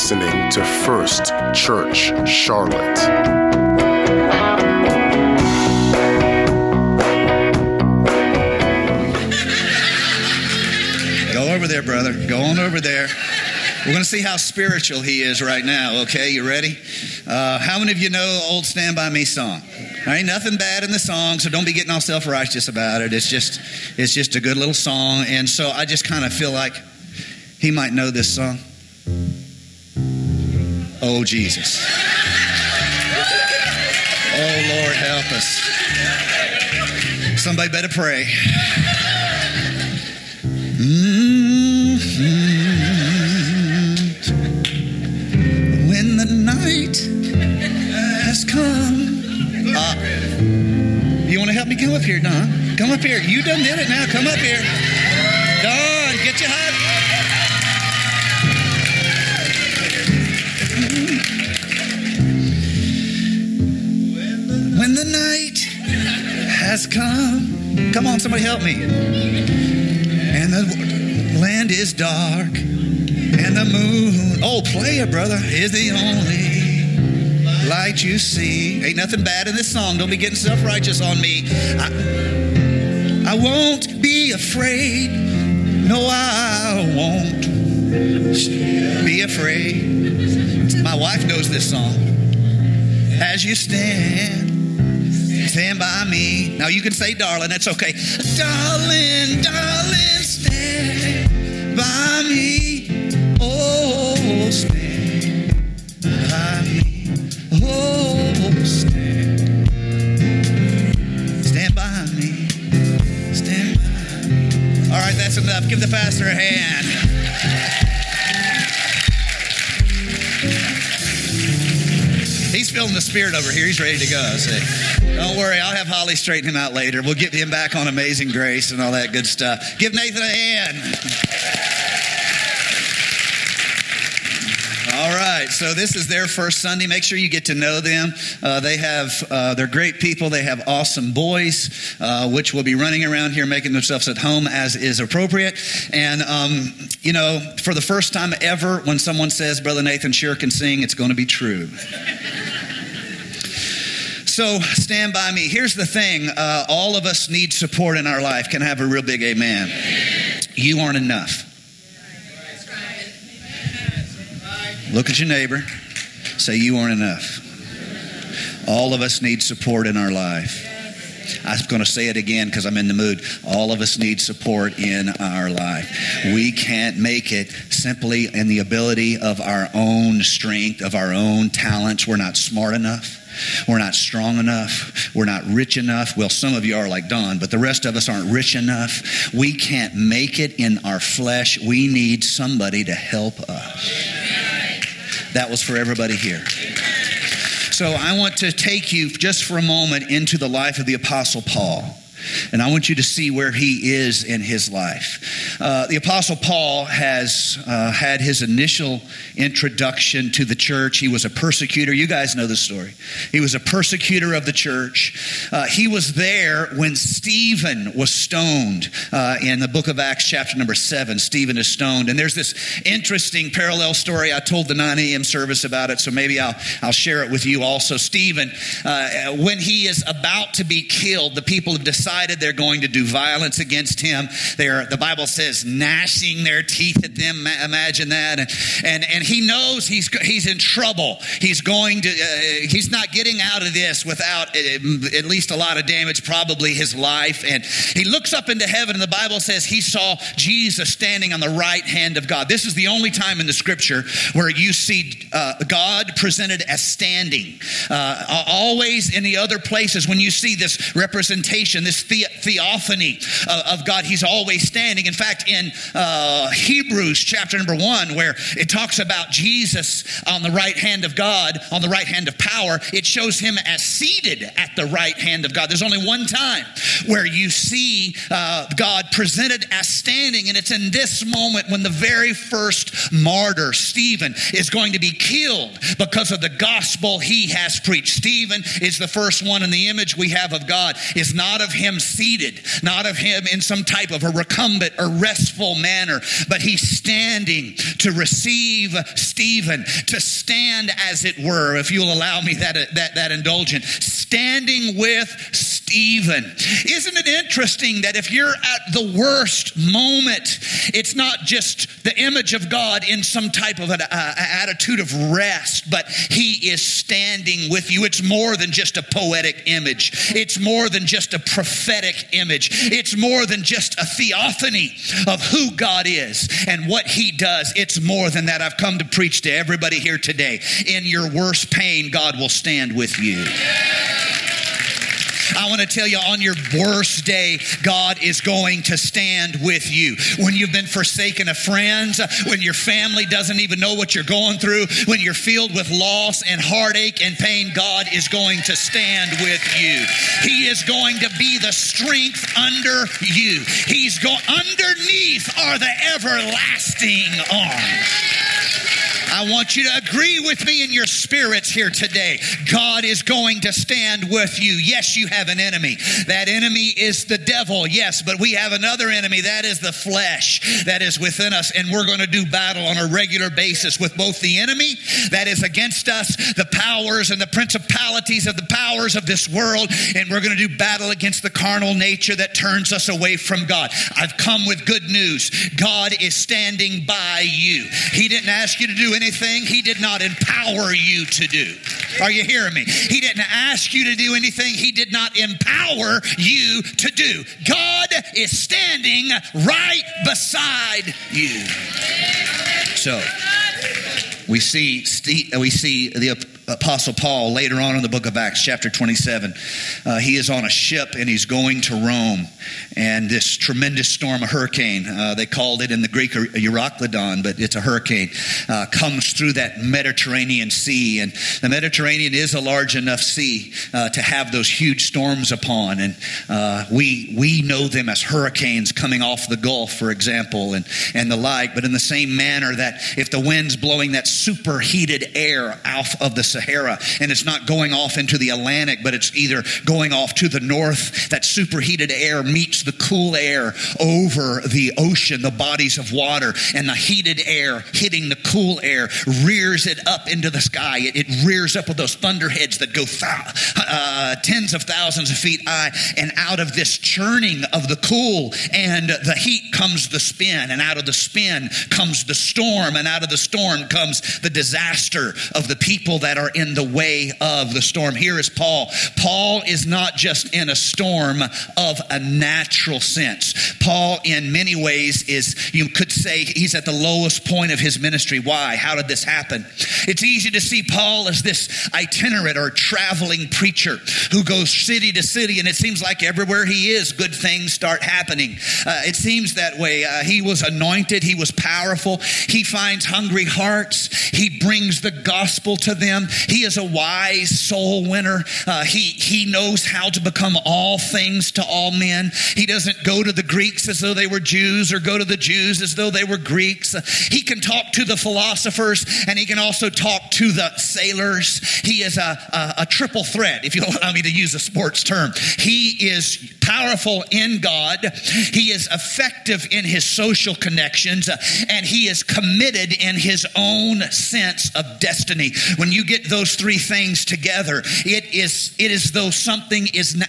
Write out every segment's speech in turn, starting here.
listening to First Church Charlotte. Go over there, brother. Go on over there. We're going to see how spiritual he is right now, okay? You ready? Uh, how many of you know Old Stand By Me song? There ain't nothing bad in the song, so don't be getting all self-righteous about it. It's just, it's just a good little song. And so I just kind of feel like he might know this song. Oh, Jesus. Oh, Lord, help us. Somebody better pray. Mm-hmm. When the night has come. Uh, you want to help me? Come up here, Don. Come up here. You done did it now. Come up here. Come. Come on, somebody help me. And the land is dark. And the moon, oh, play it, brother, is the only light you see. Ain't nothing bad in this song. Don't be getting self righteous on me. I, I won't be afraid. No, I won't be afraid. My wife knows this song. As you stand, stand by me. Now you can say, darling, that's okay. Darling, darling, stand by me. Oh, stand by me. Oh, stand. Stand by me. Stand by me. All right, that's enough. Give the pastor a hand. He's feeling the spirit over here. He's ready to go. See. Don't worry, I'll have Holly straighten him out later. We'll get him back on Amazing Grace and all that good stuff. Give Nathan a hand. All right, so this is their first Sunday. Make sure you get to know them. Uh, they have, uh, they're great people. They have awesome boys, uh, which will be running around here making themselves at home as is appropriate. And, um, you know, for the first time ever, when someone says Brother Nathan sure can sing, it's going to be true. So stand by me. Here's the thing uh, all of us need support in our life. Can I have a real big amen? You aren't enough. Look at your neighbor. Say, You aren't enough. All of us need support in our life. I'm going to say it again because I'm in the mood. All of us need support in our life. We can't make it simply in the ability of our own strength, of our own talents. We're not smart enough. We're not strong enough. We're not rich enough. Well, some of you are like Don, but the rest of us aren't rich enough. We can't make it in our flesh. We need somebody to help us. That was for everybody here. So I want to take you just for a moment into the life of the Apostle Paul. And I want you to see where he is in his life. Uh, the Apostle Paul has uh, had his initial introduction to the church. He was a persecutor. You guys know the story. He was a persecutor of the church. Uh, he was there when Stephen was stoned uh, in the book of Acts, chapter number seven. Stephen is stoned. And there's this interesting parallel story. I told the 9 a.m. service about it, so maybe I'll, I'll share it with you also. Stephen, uh, when he is about to be killed, the people have decided decided they're going to do violence against him. They're, the Bible says, gnashing their teeth at them. Imagine that. And, and, and he knows he's, he's in trouble. He's going to, uh, he's not getting out of this without uh, at least a lot of damage, probably his life. And he looks up into heaven, and the Bible says he saw Jesus standing on the right hand of God. This is the only time in the scripture where you see uh, God presented as standing. Uh, always in the other places, when you see this representation, this the- theophany of, of, God. He's always standing. In fact, in uh, Hebrews chapter number one, where it talks about Jesus on the right hand of God, on the right hand of power, it shows him as seated at the right hand of God. There's only one time where you see uh, God presented as standing, and it's in this moment when the very first martyr, Stephen, is going to be killed because of the gospel he has preached. Stephen is the first one, and the image we have of God is not of him him seated, not of him in some type of a recumbent or restful manner, but he's standing to receive Stephen, to stand as it were, if you'll allow me that, that, that indulgence, standing with Stephen. Isn't it interesting that if you're at the worst moment, it's not just the image of God in some type of an uh, attitude of rest, but he is standing with you. It's more than just a poetic image. It's more than just a prophetic image. It's more than just a theophany of who God is and what he does. It's more than that. I've come to preach to everybody here today. In your worst pain, God will stand with you. I want to tell you on your worst day, God is going to stand with you. When you've been forsaken of friends, when your family doesn't even know what you're going through, when you're filled with loss and heartache and pain, God is going to stand with you. He is going to be the strength under you. He's going underneath are the everlasting arms. I want you to agree with me in your spirits here today. God is going to stand with you. Yes, you have an enemy. That enemy is the devil, yes, but we have another enemy. That is the flesh that is within us. And we're going to do battle on a regular basis with both the enemy that is against us, the powers and the principalities of the powers of this world. And we're going to do battle against the carnal nature that turns us away from God. I've come with good news. God is standing by you. He didn't ask you to do anything He did not empower you to do. Are you hearing me? He didn't ask you to do anything He did not empower you to do. God is standing right beside you. So, we see we see the Apostle Paul later on in the book of Acts, chapter 27. Uh, he is on a ship and he's going to Rome. And this tremendous storm, a hurricane, uh, they called it in the Greek Euroclydon, but it's a hurricane, uh, comes through that Mediterranean Sea. And the Mediterranean is a large enough sea uh, to have those huge storms upon. And uh, we, we know them as hurricanes coming off the Gulf, for example, and, and the like. But in the same manner that if the wind's blowing that superheated air off of the Sahara and it's not going off into the Atlantic, but it's either going off to the north. That superheated air meets the cool air over the ocean, the bodies of water, and the heated air hitting the cool air rears it up into the sky. It, it rears up with those thunderheads that go th- uh, tens of thousands of feet high, and out of this churning of the cool and the heat comes the spin, and out of the spin comes the storm, and out of the storm comes the disaster of the people that are in the way of the storm. Here is Paul. Paul is not just in a storm of a natural sense. Paul, in many ways, is, you could say, he's at the lowest point of his ministry. Why? How did this happen? It's easy to see Paul as this itinerant or traveling preacher who goes city to city, and it seems like everywhere he is, good things start happening. Uh, it seems that way. Uh, he was anointed, he was powerful, he finds hungry hearts, he brings the gospel to them. He is a wise soul winner. Uh, he, he knows how to become all things to all men. He doesn't go to the Greeks as though they were Jews or go to the Jews as though they were Greeks. Uh, he can talk to the philosophers and he can also talk to the sailors. He is a, a, a triple threat, if you'll allow me to use a sports term. He is powerful in God, he is effective in his social connections, uh, and he is committed in his own sense of destiny. When you get those three things together, it is it is though something is an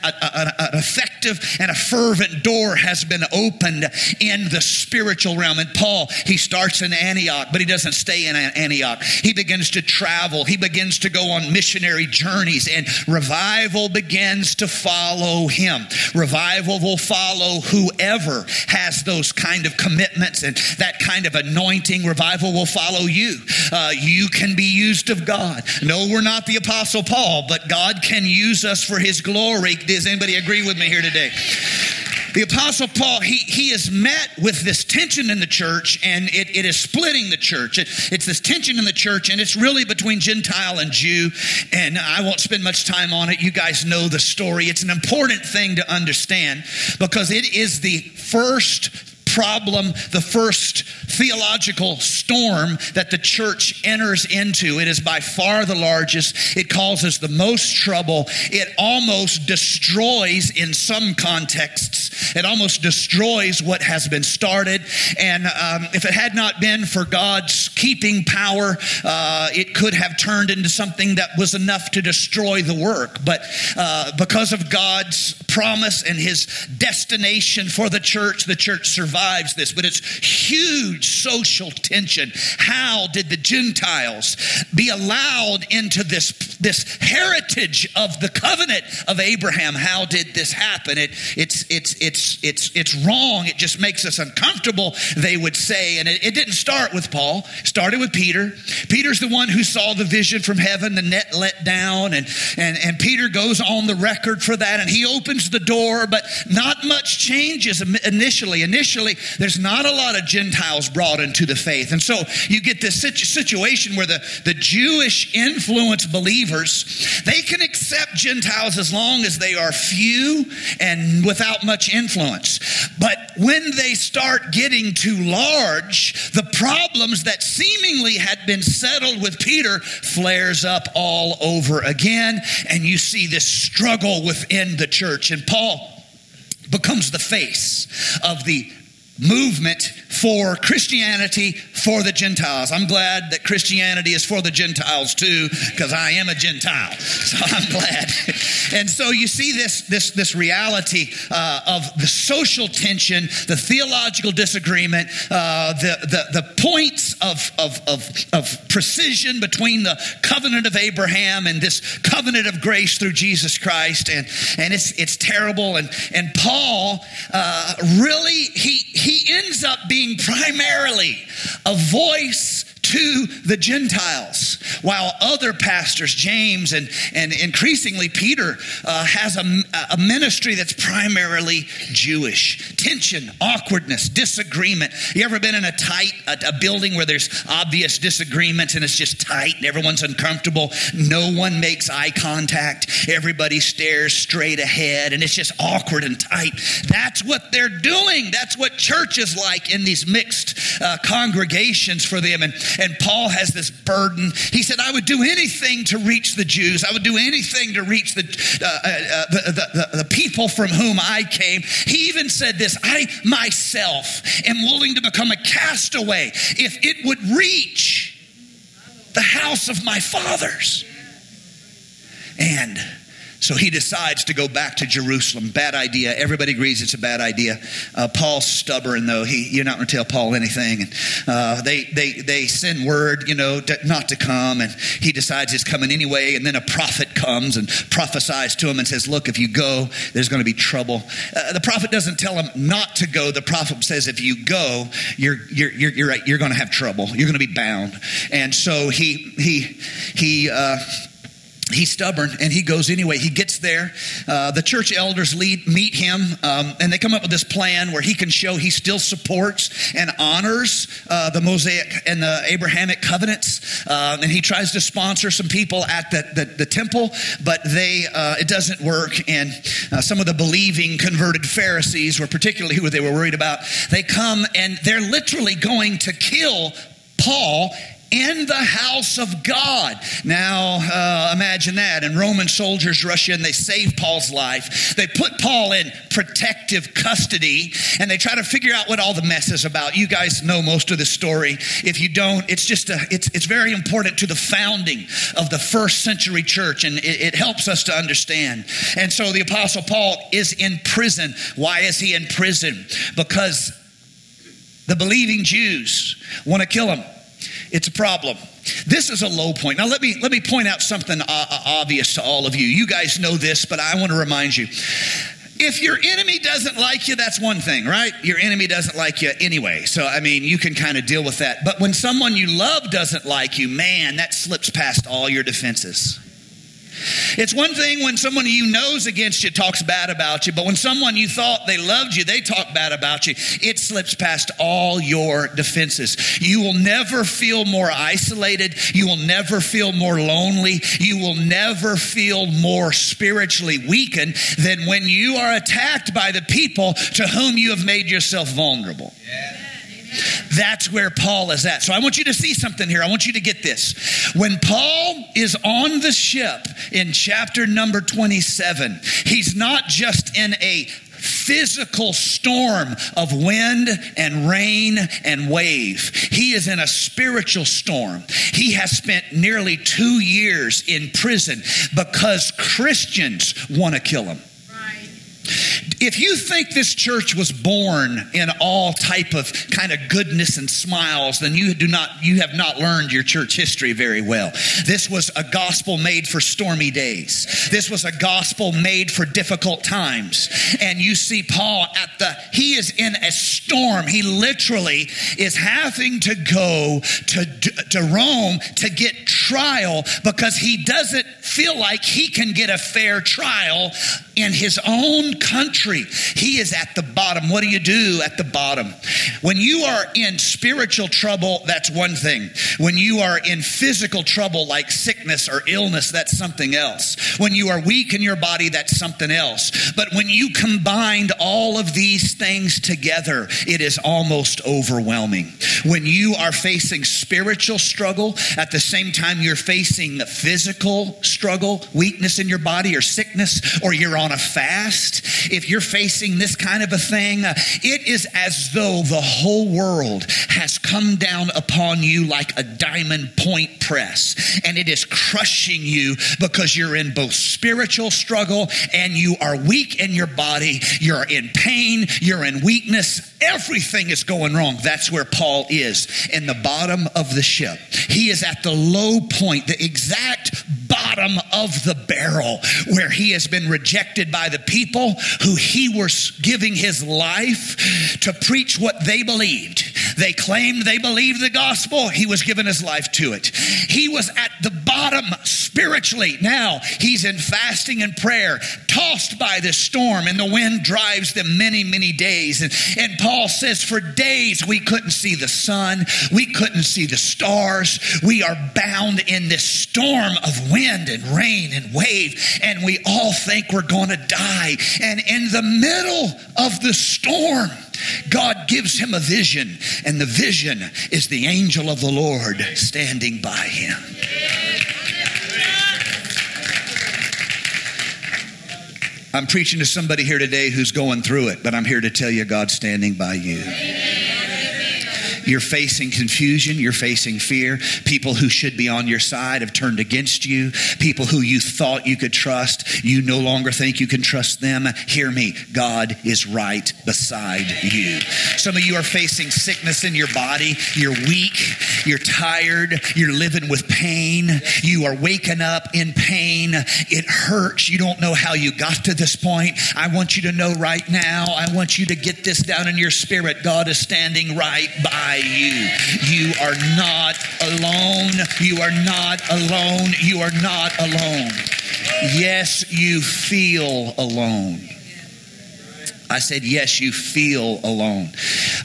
effective and a fervent door has been opened in the spiritual realm. And Paul, he starts in Antioch, but he doesn't stay in Antioch. He begins to travel. He begins to go on missionary journeys, and revival begins to follow him. Revival will follow whoever has those kind of commitments and that kind of anointing. Revival will follow you. Uh, you can be used of God. No, we're not the Apostle Paul, but God can use us for his glory. Does anybody agree with me here today? The Apostle Paul, he, he is met with this tension in the church, and it, it is splitting the church. It, it's this tension in the church, and it's really between Gentile and Jew. And I won't spend much time on it. You guys know the story. It's an important thing to understand because it is the first problem, the first theological storm that the church enters into. It is by far the largest. It causes the most trouble. It almost destroys, in some contexts, it almost destroys what has been started. And um, if it had not been for God's keeping power, uh, it could have turned into something that was enough to destroy the work. But uh, because of God's promise and his destination for the church, the church survives this. But it's huge social tension. How did the Gentiles be allowed into this, this heritage of the covenant of Abraham? How did this happen? It, it's, it's, it's, it's, it's wrong. It just makes us uncomfortable, they would say. And it, it didn't start with Paul, it started with Peter. Peter's the one who saw the vision from heaven, the net let down, and, and, and Peter goes on the record for that, and he opens the door, but not much changes initially. Initially, there's not a lot of Gentiles brought into the faith. And so you get this situation where the, the Jewish influence believers, they can accept Gentiles as long as they are few and without much influence. But when they start getting too large, the problems that seemingly had been settled with Peter flares up all over again. And you see this struggle within the church. And Paul becomes the face of the movement for Christianity for the Gentiles. I'm glad that Christianity is for the Gentiles too, because I am a Gentile. So I'm glad. and so you see this, this, this reality uh, of the social tension, the theological disagreement, uh, the, the, the points of, of, of, of precision between the covenant of Abraham and this covenant of grace through Jesus Christ. And, and it's, it's terrible. And, and Paul uh, really, he, he ends up being primarily a voice to the Gentiles, while other pastors, James and, and increasingly Peter, uh, has a, a ministry that's primarily Jewish. Tension, awkwardness, disagreement. You ever been in a tight a, a building where there's obvious disagreements and it's just tight and everyone's uncomfortable? No one makes eye contact. Everybody stares straight ahead and it's just awkward and tight. That's what they're doing. That's what church is like in these mixed uh, congregations for them. And and Paul has this burden. He said, I would do anything to reach the Jews. I would do anything to reach the, uh, uh, uh, the, the, the, the people from whom I came. He even said this I myself am willing to become a castaway if it would reach the house of my fathers. And so he decides to go back to Jerusalem. Bad idea. Everybody agrees it's a bad idea. Uh, Paul's stubborn, though. He, you're not going to tell Paul anything. And uh, they, they, they send word, you know, to, not to come. And he decides he's coming anyway. And then a prophet comes and prophesies to him and says, Look, if you go, there's going to be trouble. Uh, the prophet doesn't tell him not to go. The prophet says, If you go, you're, you're, you're, you're, you're going to have trouble. You're going to be bound. And so he, he, he, uh, he's stubborn and he goes anyway. He gets there. Uh, the church elders lead, meet him um, and they come up with this plan where he can show he still supports and honors uh, the mosaic and the abrahamic covenants. Um, and he tries to sponsor some people at the, the, the temple but they uh, it doesn't work. And uh, some of the believing converted pharisees were particularly who they were worried about. They come and they're literally going to kill paul in the house of God. Now, uh, imagine that. And Roman soldiers rush in, they save Paul's life. They put Paul in protective custody, and they try to figure out what all the mess is about. You guys know most of the story. If you don't, it's just a, it's, it's very important to the founding of the first century church, and it, it helps us to understand. And so the Apostle Paul is in prison. Why is he in prison? Because the believing Jews want to kill him. It's a problem. This is a low point. Now let me let me point out something uh, uh, obvious to all of you. You guys know this, but I want to remind you. If your enemy doesn't like you, that's one thing, right? Your enemy doesn't like you anyway. So, I mean, you can kind of deal with that. But when someone you love doesn't like you, man, that slips past all your defenses. It's one thing when someone you knows against you talks bad about you, but when someone you thought they loved you, they talk bad about you, it slips past all your defenses. You will never feel more isolated. You will never feel more lonely. You will never feel more spiritually weakened than when you are attacked by the people to whom you have made yourself vulnerable. Yeah. That's where Paul is at. So I want you to see something here. I want you to get this. When Paul is on the ship in chapter number 27, he's not just in a physical storm of wind and rain and wave. He is in a spiritual storm. He has spent nearly two years in prison because Christians want to kill him. If you think this church was born in all type of kind of goodness and smiles, then you do not you have not learned your church history very well. This was a gospel made for stormy days. This was a gospel made for difficult times. And you see Paul at the he is in a storm. He literally is having to go to to Rome to get trial because he doesn't feel like he can get a fair trial in his own country. He is at the bottom. What do you do at the bottom? When you are in spiritual trouble, that's one thing. When you are in physical trouble, like sickness or illness, that's something else. When you are weak in your body, that's something else. But when you combined all of these things together, it is almost overwhelming. When you are facing spiritual struggle, at the same time you're facing physical struggle, weakness in your body, or sickness, or you're on a fast, if you're facing this kind of a thing, uh, it is as though the whole world has come down upon you like a diamond point press, and it is crushing you because you're in both spiritual struggle and you are weak in your body, you're in pain, you're in weakness, everything is going wrong. That's where Paul is in the bottom of the ship. He is at the low point, the exact bottom of the barrel where he has been rejected by the people who he was giving his life to preach what they believed. They claimed they believed the gospel. He was giving his life to it. He was at the bottom spiritually. Now he's in fasting and prayer, tossed by this storm, and the wind drives them many, many days. And, and Paul says, For days we couldn't see the sun, we couldn't see the stars. We are bound in this storm of wind and rain and wave, and we all think we're going to die. And in the middle of the storm, God gives him a vision, and the vision is the angel of the Lord standing by him. I'm preaching to somebody here today who's going through it, but I'm here to tell you God's standing by you. You're facing confusion. You're facing fear. People who should be on your side have turned against you. People who you thought you could trust, you no longer think you can trust them. Hear me. God is right beside you. Some of you are facing sickness in your body. You're weak. You're tired. You're living with pain. You are waking up in pain. It hurts. You don't know how you got to this point. I want you to know right now. I want you to get this down in your spirit. God is standing right by you. You are not alone. You are not alone. You are not alone. Yes, you feel alone. I said, Yes, you feel alone.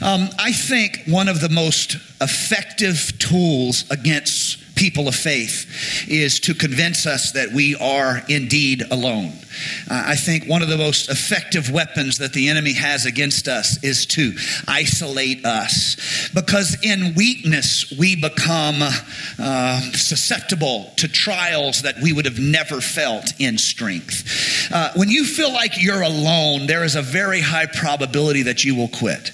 Um, I think one of the most effective tools against people of faith is to convince us that we are indeed alone. Uh, I think one of the most effective weapons that the enemy has against us is to isolate us. Because in weakness, we become uh, susceptible to trials that we would have never felt in strength. Uh, when you feel like you're alone, there is a very high probability that you will quit.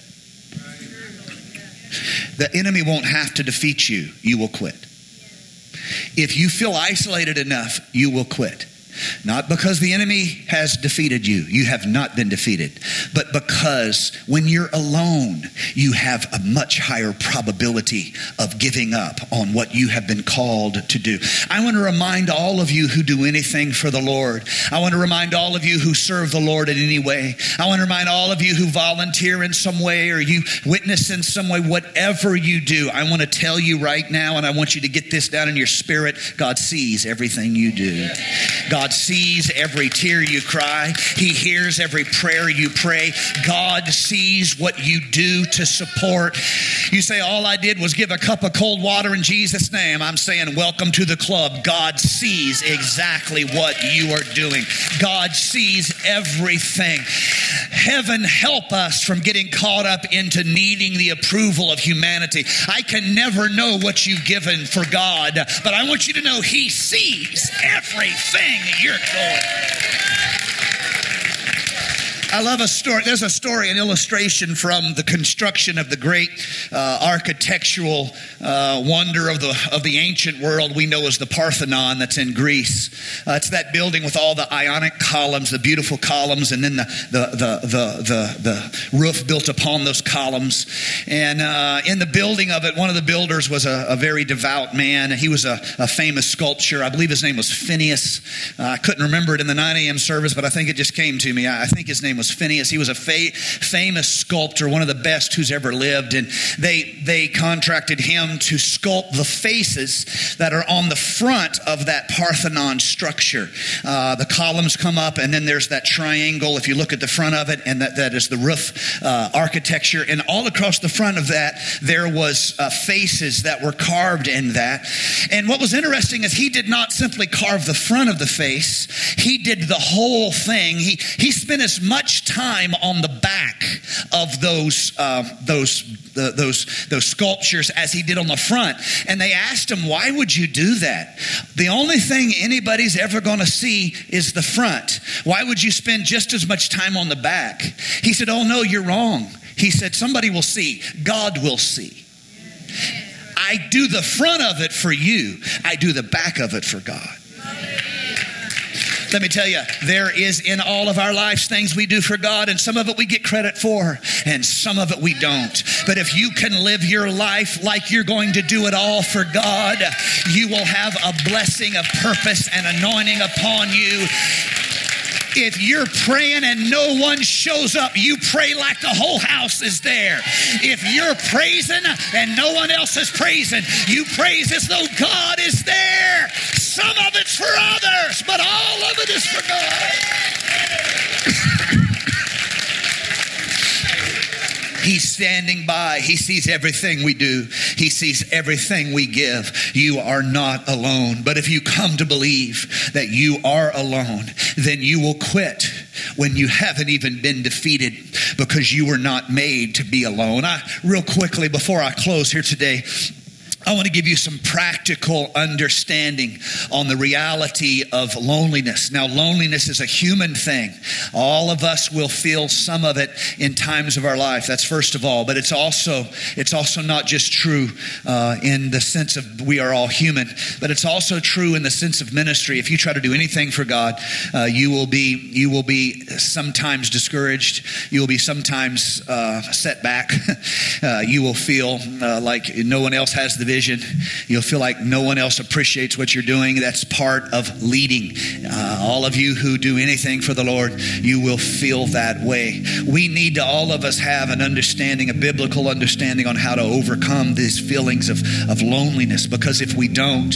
The enemy won't have to defeat you, you will quit. If you feel isolated enough, you will quit. Not because the enemy has defeated you. You have not been defeated. But because when you're alone, you have a much higher probability of giving up on what you have been called to do. I want to remind all of you who do anything for the Lord. I want to remind all of you who serve the Lord in any way. I want to remind all of you who volunteer in some way or you witness in some way, whatever you do. I want to tell you right now, and I want you to get this down in your spirit God sees everything you do. God sees every tear you cry, He hears every prayer you pray. God sees what you do to support. You say, All I did was give a cup of cold water in Jesus' name. I'm saying, Welcome to the club. God sees exactly what you are doing, God sees everything. Heaven help us from getting caught up into needing the approval of humanity. I can never know what you've given for God, but I want you to know He sees everything you're doing. I love a story. There's a story, an illustration from the construction of the great uh, architectural uh, wonder of the of the ancient world we know as the Parthenon that's in Greece. Uh, it's that building with all the ionic columns, the beautiful columns, and then the the the the, the, the roof built upon those columns. And uh, in the building of it, one of the builders was a, a very devout man. He was a, a, famous sculptor. I believe his name was Phineas. Uh, I couldn't remember it in the 9 a.m. service, but I think it just came to me. I, I think his name was was Phineas. He was a fa- famous sculptor, one of the best who's ever lived. And they, they contracted him to sculpt the faces that are on the front of that Parthenon structure. Uh, the columns come up, and then there's that triangle, if you look at the front of it, and that, that is the roof uh, architecture. And all across the front of that, there was uh, faces that were carved in that. And what was interesting is he did not simply carve the front of the face, he did the whole thing. He, he spent as much much time on the back of those uh, those the, those those sculptures as he did on the front. And they asked him, "Why would you do that? The only thing anybody's ever going to see is the front. Why would you spend just as much time on the back?" He said, "Oh no, you're wrong." He said, "Somebody will see. God will see." I do the front of it for you. I do the back of it for God. Let me tell you, there is in all of our lives things we do for God, and some of it we get credit for, and some of it we don't. But if you can live your life like you're going to do it all for God, you will have a blessing of purpose and anointing upon you if you're praying and no one shows up, you pray like the whole house is there. If you're praising and no one else is praising, you praise as though God is there. Some of it's for others, but all of it is for God. He's standing by. He sees everything we do. He sees everything we give. You are not alone. But if you come to believe that you are alone, then you will quit when you haven't even been defeated because you were not made to be alone. I real quickly before I close here today, I want to give you some practical understanding on the reality of loneliness. Now, loneliness is a human thing. All of us will feel some of it in times of our life. That's first of all, but it's also it's also not just true uh, in the sense of we are all human, but it's also true in the sense of ministry. If you try to do anything for God, uh, you will be you will be sometimes discouraged. You will be sometimes uh, set back. Uh, you will feel uh, like no one else has the vision. You'll feel like no one else appreciates what you're doing. That's part of leading. Uh, all of you who do anything for the Lord, you will feel that way. We need to, all of us, have an understanding, a biblical understanding on how to overcome these feelings of, of loneliness because if we don't,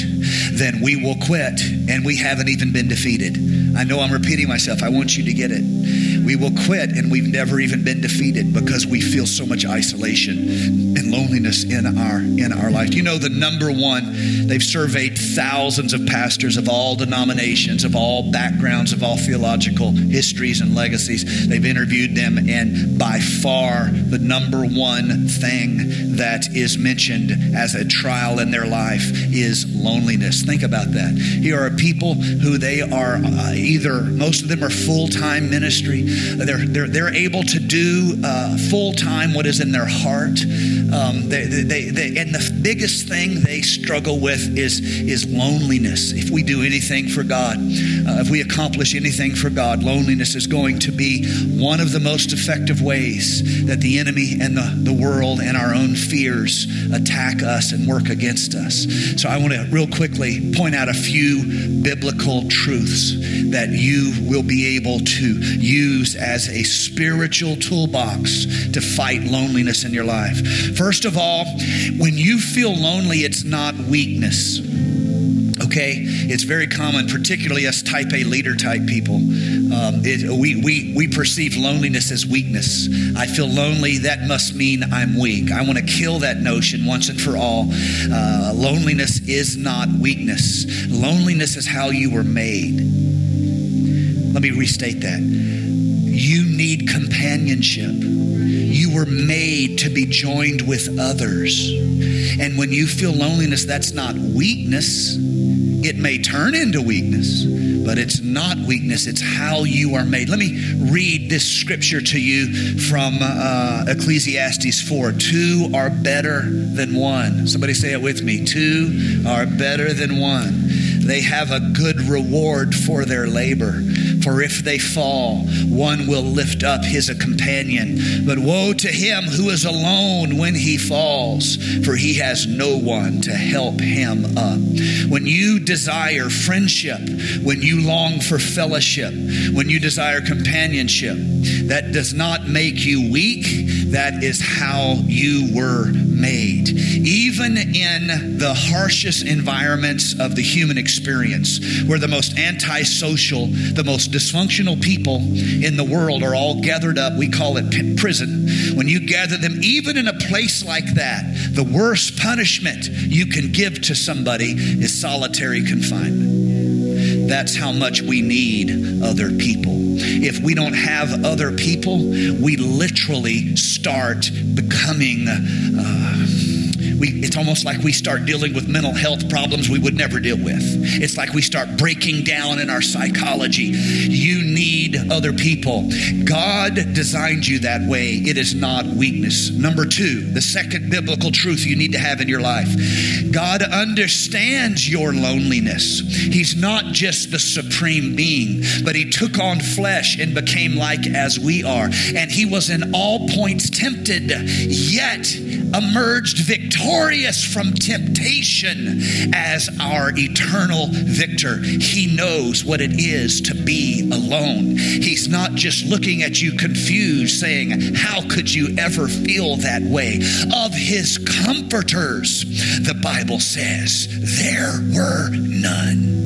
then we will quit and we haven't even been defeated. I know I'm repeating myself. I want you to get it. We will quit and we've never even been defeated because we feel so much isolation and loneliness in our in our life. You know the number one? They've surveyed thousands of pastors of all denominations, of all backgrounds, of all theological histories and legacies. They've interviewed them, and by far the number one thing that is mentioned as a trial in their life is loneliness. Think about that. Here are people who they are uh, either most of them are full time ministry They're, they're, they're able to do uh, full time what is in their heart. Um, they, they, they, and the biggest thing they struggle with is, is loneliness. If we do anything for God, uh, if we accomplish anything for God, loneliness is going to be one of the most effective ways that the enemy and the, the world and our own fears attack us and work against us. So I want to real quickly point out a few biblical truths that you will be able to use as a spiritual toolbox to fight loneliness in your life. First of all, when you feel lonely, it's not weakness okay? It's very common, particularly us type A leader type people. Um, it, we, we, we perceive loneliness as weakness. I feel lonely, that must mean I'm weak. I want to kill that notion once and for all. Uh, loneliness is not weakness, loneliness is how you were made. Let me restate that. You need companionship. You were made to be joined with others. And when you feel loneliness, that's not weakness. It may turn into weakness, but it's not weakness. It's how you are made. Let me read this scripture to you from uh, Ecclesiastes 4. Two are better than one. Somebody say it with me. Two are better than one. They have a good reward for their labor. For if they fall, one will lift up his companion. But woe to him who is alone when he falls, for he has no one to help him up. When you desire friendship, when you long for fellowship, when you desire companionship, that does not make you weak. That is how you were made. Even in the harshest environments of the human experience, where the most antisocial, the most dysfunctional people in the world are all gathered up, we call it prison. When you gather them, even in a place like that, the worst punishment you can give to somebody is solitary confinement. That's how much we need other people. If we don't have other people, we literally start becoming. Uh, we, it's almost like we start dealing with mental health problems we would never deal with. It's like we start breaking down in our psychology. You need other people. God designed you that way. It is not weakness. Number two, the second biblical truth you need to have in your life God understands your loneliness. He's not just the supreme being, but He took on flesh and became like as we are. And He was in all points tempted, yet emerged victorious from temptation as our eternal victor. He knows what it is to be alone. He's not just looking at you confused, saying, How could you ever feel that way? Of his comforters, the Bible says, there were none.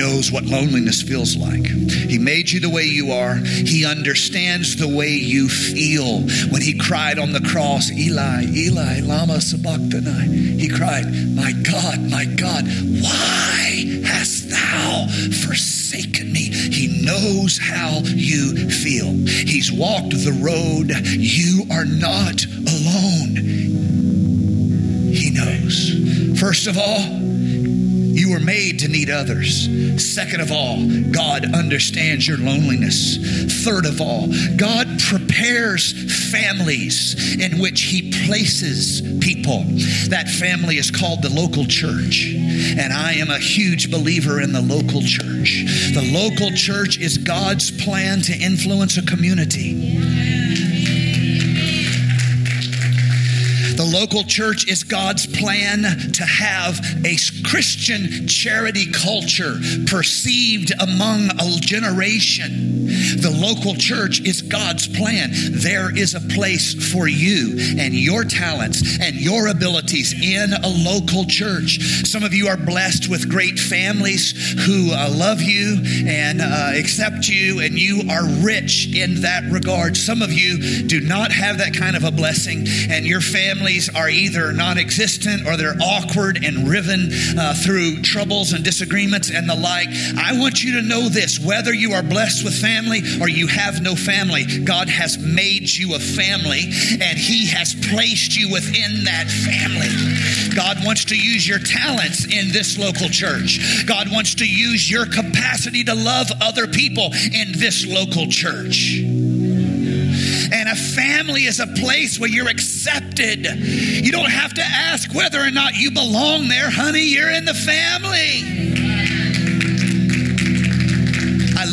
Knows what loneliness feels like. He made you the way you are. He understands the way you feel. When he cried on the cross, Eli, Eli, Lama Sabachthani, he cried, My God, my God, why hast thou forsaken me? He knows how you feel. He's walked the road. You are not alone. He knows. First of all, you were made to need others. Second of all, God understands your loneliness. Third of all, God prepares families in which He places people. That family is called the local church. And I am a huge believer in the local church. The local church is God's plan to influence a community. Local church is God's plan to have a Christian charity culture perceived among a generation. The local church is God's plan. There is a place for you and your talents and your abilities in a local church. Some of you are blessed with great families who uh, love you and uh, accept you, and you are rich in that regard. Some of you do not have that kind of a blessing, and your families are either non existent or they're awkward and riven uh, through troubles and disagreements and the like. I want you to know this whether you are blessed with family or you have no family, God has made you a family and He has placed you within that family. God wants to use your talents in this local church. God wants to use your capacity to love other people in this local church. And a family is a place where you're accepted. You don't have to ask whether or not you belong there, honey. You're in the family.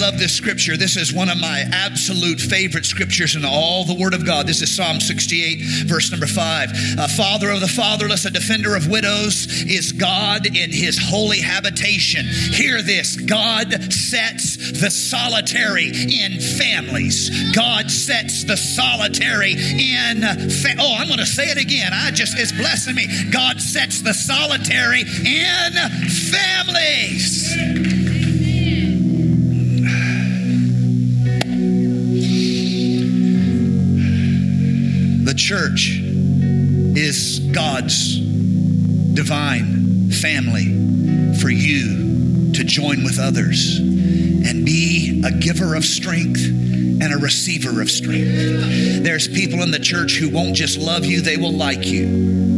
Love this scripture. This is one of my absolute favorite scriptures in all the Word of God. This is Psalm 68, verse number 5. A father of the fatherless, a defender of widows, is God in his holy habitation. Hear this God sets the solitary in families. God sets the solitary in. Fa- oh, I'm going to say it again. I just, it's blessing me. God sets the solitary in families. Church is God's divine family for you to join with others and be a giver of strength and a receiver of strength. There's people in the church who won't just love you, they will like you.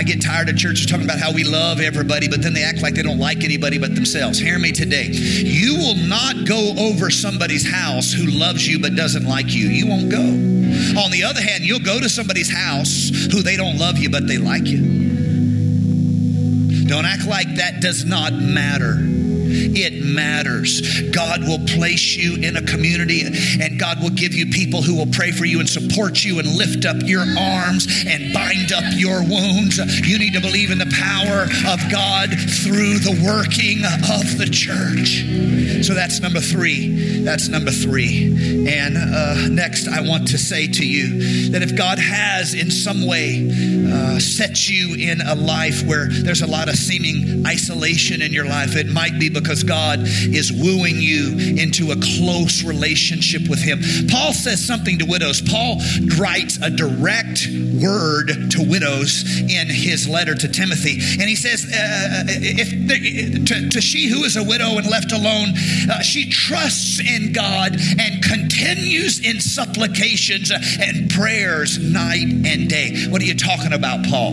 I get tired of churches talking about how we love everybody, but then they act like they don't like anybody but themselves. Hear me today. You will not go over somebody's house who loves you but doesn't like you. You won't go. On the other hand, you'll go to somebody's house who they don't love you but they like you. Don't act like that does not matter. It matters. God will place you in a community and God will give you people who will pray for you and support you and lift up your arms and bind up your wounds. You need to believe in the power of God through the working of the church. So that's number three. That's number three. And uh, next, I want to say to you that if God has in some way uh, set you in a life where there's a lot of seeming isolation in your life, it might be because God is wooing you into a close relationship with Him. Paul says something to widows. Paul writes a direct word to widows in his letter to Timothy. And he says, uh, if the, to, to, she who is a widow and left alone, uh, she trusts in God and continues in supplications and prayers night and day. What are you talking about, Paul?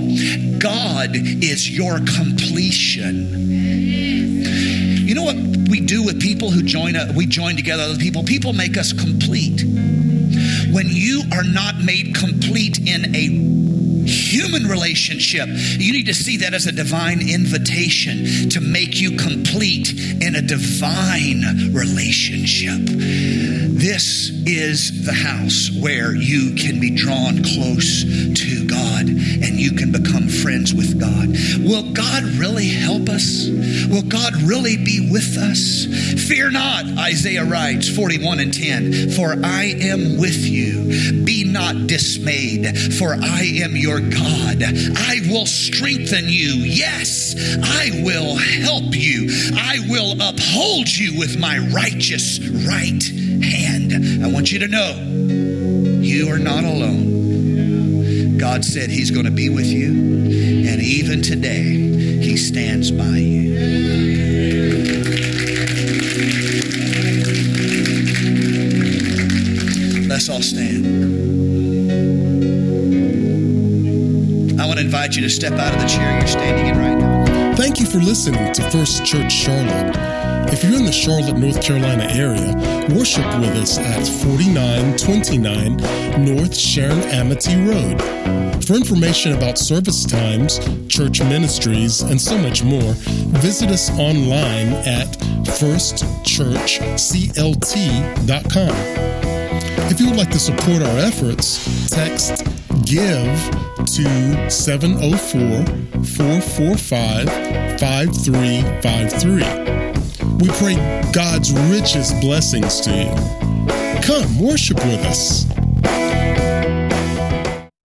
God is your completion. Know what we do with people who join, a, we join together other people? People make us complete. When you are not made complete in a human relationship, you need to see that as a divine invitation to make you complete in a divine relationship. This is the house where you can be drawn close to God and you can become friends with God. Will God really help us? Will God really be with us? Fear not, Isaiah writes, 41 and 10, for I am with you. Be not dismayed, for I am your God. I will strengthen you. Yes, I will help you. I will uphold you with my righteous right hand. I want you to know you are not alone. God said He's going to be with you, and even today, He stands by you. Let's all stand. I want to invite you to step out of the chair you're standing in right now. Thank you for listening to First Church Charlotte. If you're in the Charlotte, North Carolina area, worship with us at 4929 North Sharon Amity Road. For information about service times, church ministries, and so much more, visit us online at firstchurchclt.com. If you would like to support our efforts, text GIVE to 704 445 5353. We pray God's richest blessings to you. Come worship with us.